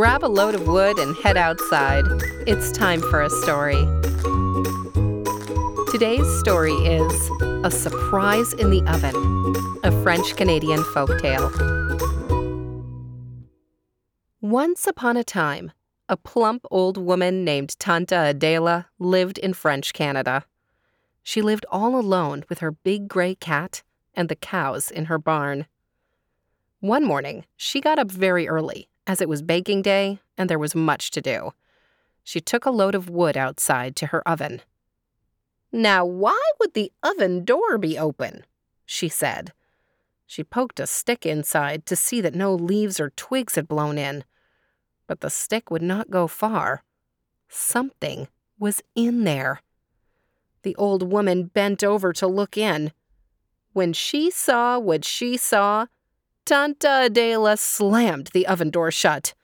Grab a load of wood and head outside. It's time for a story. Today's story is A Surprise in the Oven, a French Canadian folktale. Once upon a time, a plump old woman named Tante Adela lived in French Canada. She lived all alone with her big gray cat and the cows in her barn. One morning, she got up very early, as it was baking day and there was much to do. She took a load of wood outside to her oven. Now, why would the oven door be open? she said. She poked a stick inside to see that no leaves or twigs had blown in. But the stick would not go far. Something was in there. The old woman bent over to look in. When she saw what she saw, Tante Adela slammed the oven door shut.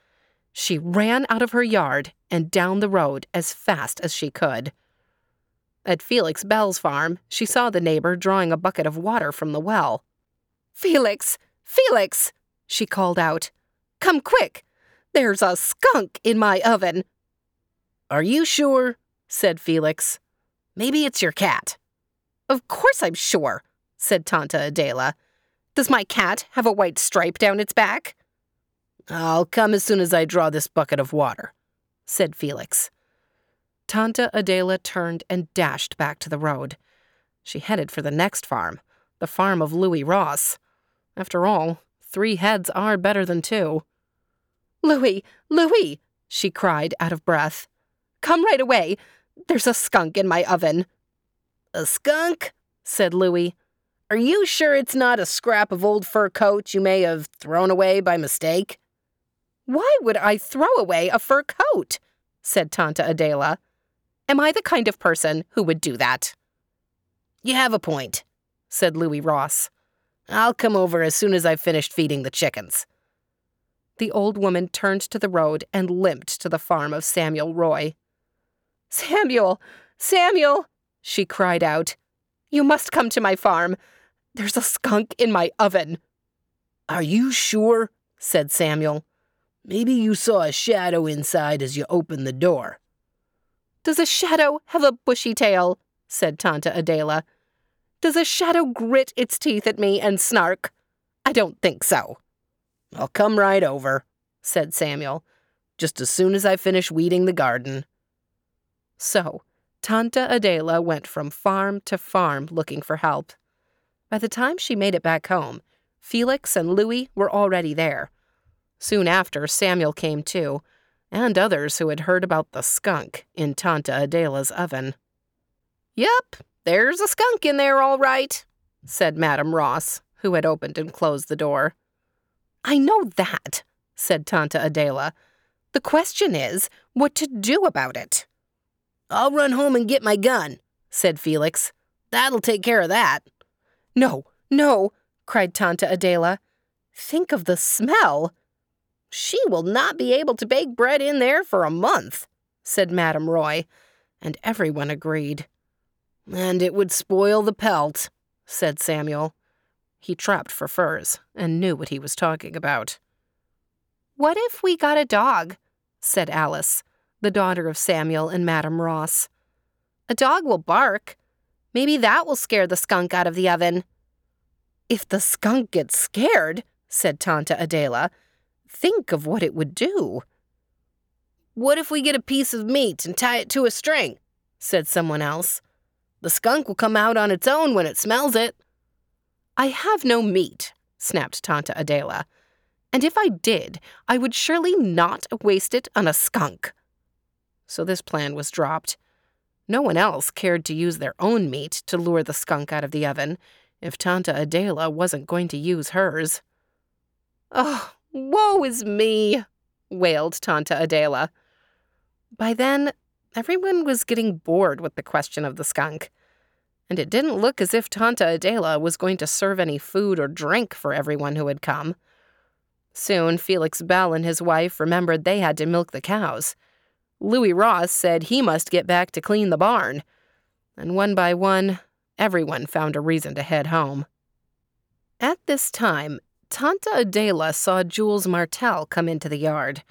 She ran out of her yard and down the road as fast as she could. At Felix Bell's farm, she saw the neighbor drawing a bucket of water from the well. Felix! Felix! she called out. Come quick! There's a skunk in my oven. Are you sure? said Felix. Maybe it's your cat. Of course I'm sure, said Tanta Adela. Does my cat have a white stripe down its back? I'll come as soon as I draw this bucket of water, said Felix. Tanta Adela turned and dashed back to the road. She headed for the next farm, the farm of Louis Ross. After all, three heads are better than two. Louis, Louis, she cried out of breath. Come right away. There's a skunk in my oven. A skunk? said Louis. Are you sure it's not a scrap of old fur coat you may have thrown away by mistake? Why would I throw away a fur coat? said Tanta Adela. Am I the kind of person who would do that? You have a point, said Louis Ross. I'll come over as soon as I've finished feeding the chickens. The old woman turned to the road and limped to the farm of Samuel Roy. Samuel! Samuel! she cried out. You must come to my farm. There's a skunk in my oven. Are you sure? said Samuel. Maybe you saw a shadow inside as you opened the door. Does a shadow have a bushy tail? said Tanta Adela. Does a shadow grit its teeth at me and snark? I don't think so. I'll come right over, said Samuel, just as soon as I finish weeding the garden. So, Tanta Adela went from farm to farm looking for help. By the time she made it back home, Felix and Louis were already there. Soon after, Samuel came too, and others who had heard about the skunk in Tanta Adela's oven. Yep, there's a skunk in there, all right, said Madame Ross, who had opened and closed the door. I know that, said Tanta Adela. The question is what to do about it. I'll run home and get my gun, said Felix. That'll take care of that. No, no, cried Tanta Adela. Think of the smell. She will not be able to bake bread in there for a month, said Madame Roy, and everyone agreed. And it would spoil the pelt, said Samuel. He trapped for furs and knew what he was talking about. What if we got a dog? said Alice, the daughter of Samuel and Madame Ross. A dog will bark. Maybe that will scare the skunk out of the oven. If the skunk gets scared, said Tanta Adela, think of what it would do. What if we get a piece of meat and tie it to a string? said someone else. The skunk will come out on its own when it smells it. I have no meat, snapped Tanta Adela. And if I did, I would surely not waste it on a skunk. So this plan was dropped. No one else cared to use their own meat to lure the skunk out of the oven if Tanta Adela wasn't going to use hers. Oh, woe is me, wailed Tanta Adela. By then, everyone was getting bored with the question of the skunk. And it didn't look as if Tanta Adela was going to serve any food or drink for everyone who had come. Soon, Felix Bell and his wife remembered they had to milk the cows. Louis Ross said he must get back to clean the barn. And one by one, everyone found a reason to head home. At this time, Tanta Adela saw Jules Martel come into the yard.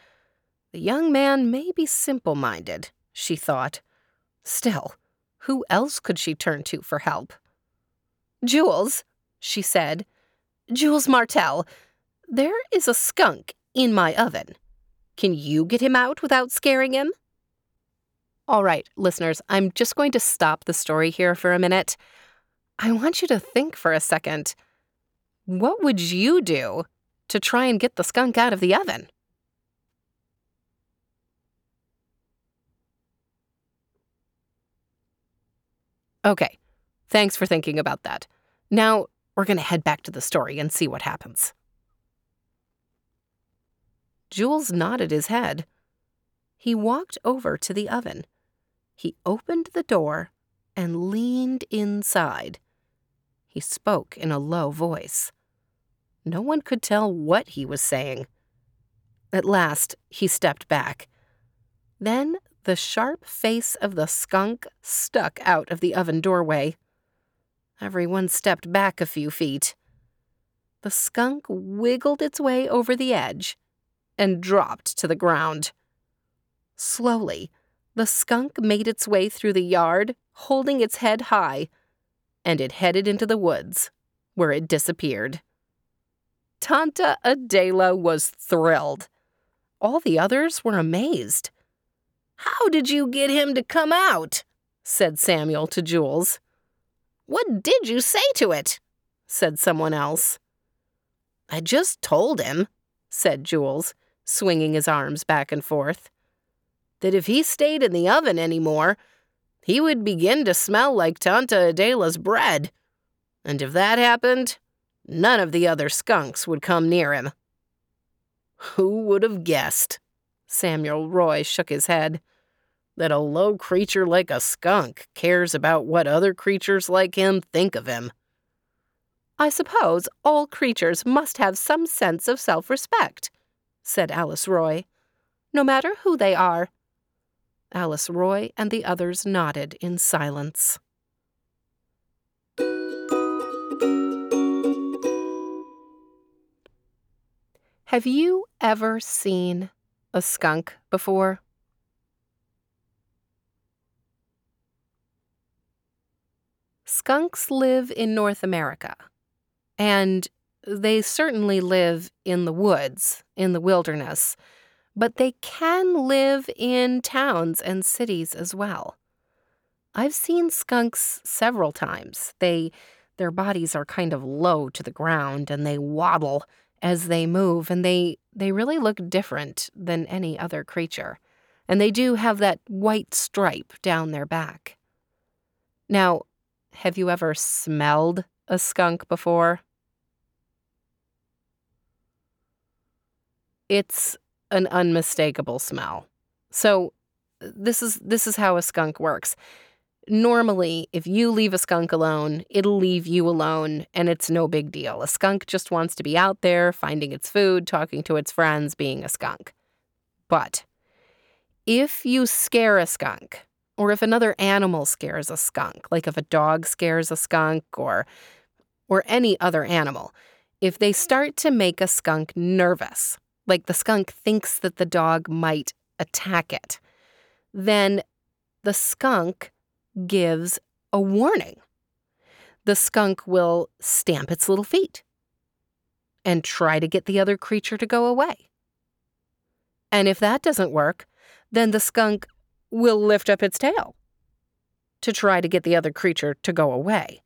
The young man may be simple minded, she thought. Still, who else could she turn to for help? Jules, she said. Jules Martel, there is a skunk in my oven. Can you get him out without scaring him? All right, listeners, I'm just going to stop the story here for a minute. I want you to think for a second. What would you do to try and get the skunk out of the oven? Okay, thanks for thinking about that. Now, we're going to head back to the story and see what happens. Jules nodded his head. He walked over to the oven. He opened the door and leaned inside. He spoke in a low voice. No one could tell what he was saying. At last, he stepped back. Then the sharp face of the skunk stuck out of the oven doorway. Everyone stepped back a few feet. The skunk wiggled its way over the edge and dropped to the ground. Slowly, the skunk made its way through the yard, holding its head high, and it headed into the woods, where it disappeared. Tanta Adela was thrilled. All the others were amazed. How did you get him to come out? said Samuel to Jules. What did you say to it? said someone else. I just told him, said Jules, swinging his arms back and forth, that if he stayed in the oven any more, he would begin to smell like Tanta Adela's bread. And if that happened, none of the other skunks would come near him. Who would have guessed? Samuel Roy shook his head. That a low creature like a skunk cares about what other creatures like him think of him. I suppose all creatures must have some sense of self respect, said Alice Roy, no matter who they are. Alice Roy and the others nodded in silence. Have you ever seen a skunk before? Skunks live in North America, and they certainly live in the woods, in the wilderness, but they can live in towns and cities as well. I've seen skunks several times. They their bodies are kind of low to the ground and they waddle as they move and they they really look different than any other creature. And they do have that white stripe down their back. Now, have you ever smelled a skunk before? It's an unmistakable smell. So, this is this is how a skunk works. Normally, if you leave a skunk alone, it'll leave you alone and it's no big deal. A skunk just wants to be out there, finding its food, talking to its friends, being a skunk. But if you scare a skunk, or if another animal scares a skunk, like if a dog scares a skunk or or any other animal, if they start to make a skunk nervous, like the skunk thinks that the dog might attack it, then the skunk gives a warning. The skunk will stamp its little feet and try to get the other creature to go away. And if that doesn't work, then the skunk will lift up its tail to try to get the other creature to go away.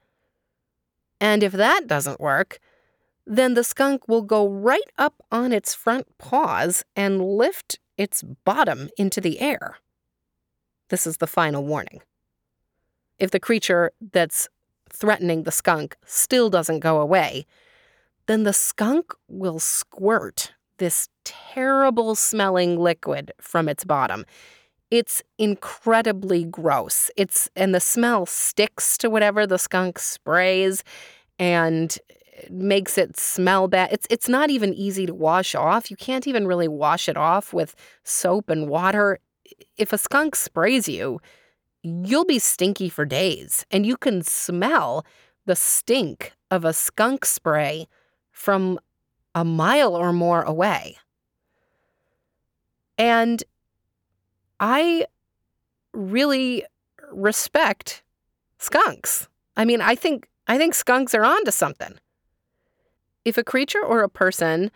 And if that doesn't work, then the skunk will go right up on its front paws and lift its bottom into the air. This is the final warning. If the creature that's threatening the skunk still doesn't go away, then the skunk will squirt this terrible smelling liquid from its bottom. It's incredibly gross. It's and the smell sticks to whatever the skunk sprays and makes it smell bad. It's it's not even easy to wash off. You can't even really wash it off with soap and water. If a skunk sprays you, you'll be stinky for days and you can smell the stink of a skunk spray from a mile or more away. And I really respect skunks. I mean, I think I think skunks are onto something. If a creature or a person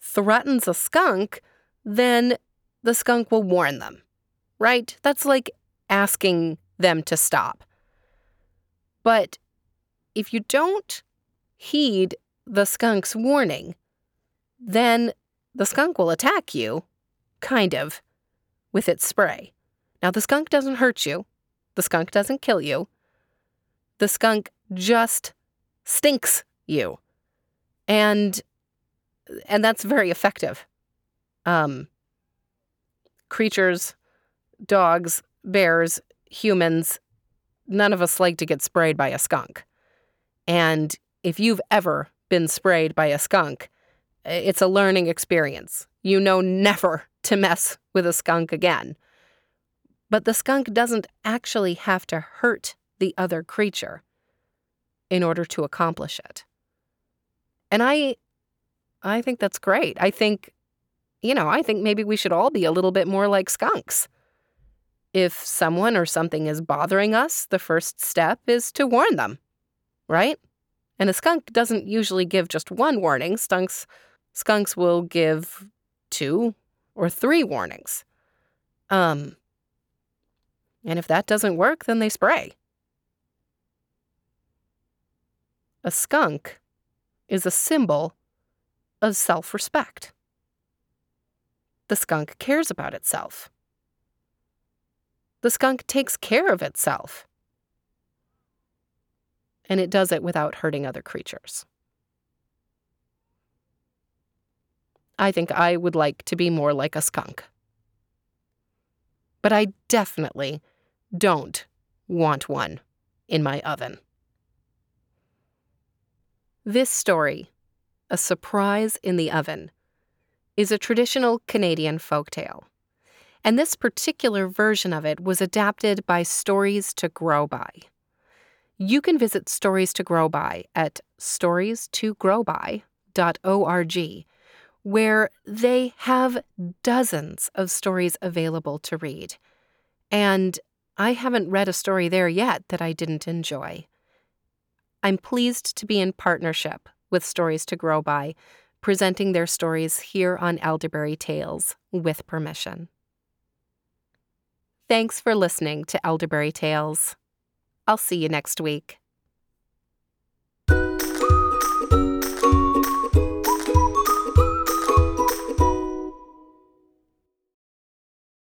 threatens a skunk, then the skunk will warn them. Right? That's like asking them to stop. But if you don't heed the skunk's warning, then the skunk will attack you, kind of, with its spray. Now, the skunk doesn't hurt you, the skunk doesn't kill you. The skunk just stinks you. And and that's very effective. Um, creatures, dogs, bears, humans, none of us like to get sprayed by a skunk. And if you've ever been sprayed by a skunk, it's a learning experience. You know never to mess with a skunk again. But the skunk doesn't actually have to hurt the other creature in order to accomplish it. And I I think that's great. I think you know, I think maybe we should all be a little bit more like skunks. If someone or something is bothering us, the first step is to warn them, right? And a skunk doesn't usually give just one warning. Skunks, skunks will give two or three warnings. Um, and if that doesn't work, then they spray. A skunk is a symbol of self respect. The skunk cares about itself the skunk takes care of itself. And it does it without hurting other creatures. I think I would like to be more like a skunk. But I definitely don't want one in my oven. This story, A Surprise in the Oven, is a traditional Canadian folk tale and this particular version of it was adapted by Stories to Grow By. You can visit Stories to Grow By at storiestogrowby.org, where they have dozens of stories available to read. And I haven't read a story there yet that I didn't enjoy. I'm pleased to be in partnership with Stories to Grow By, presenting their stories here on Elderberry Tales with permission. Thanks for listening to Elderberry Tales. I'll see you next week.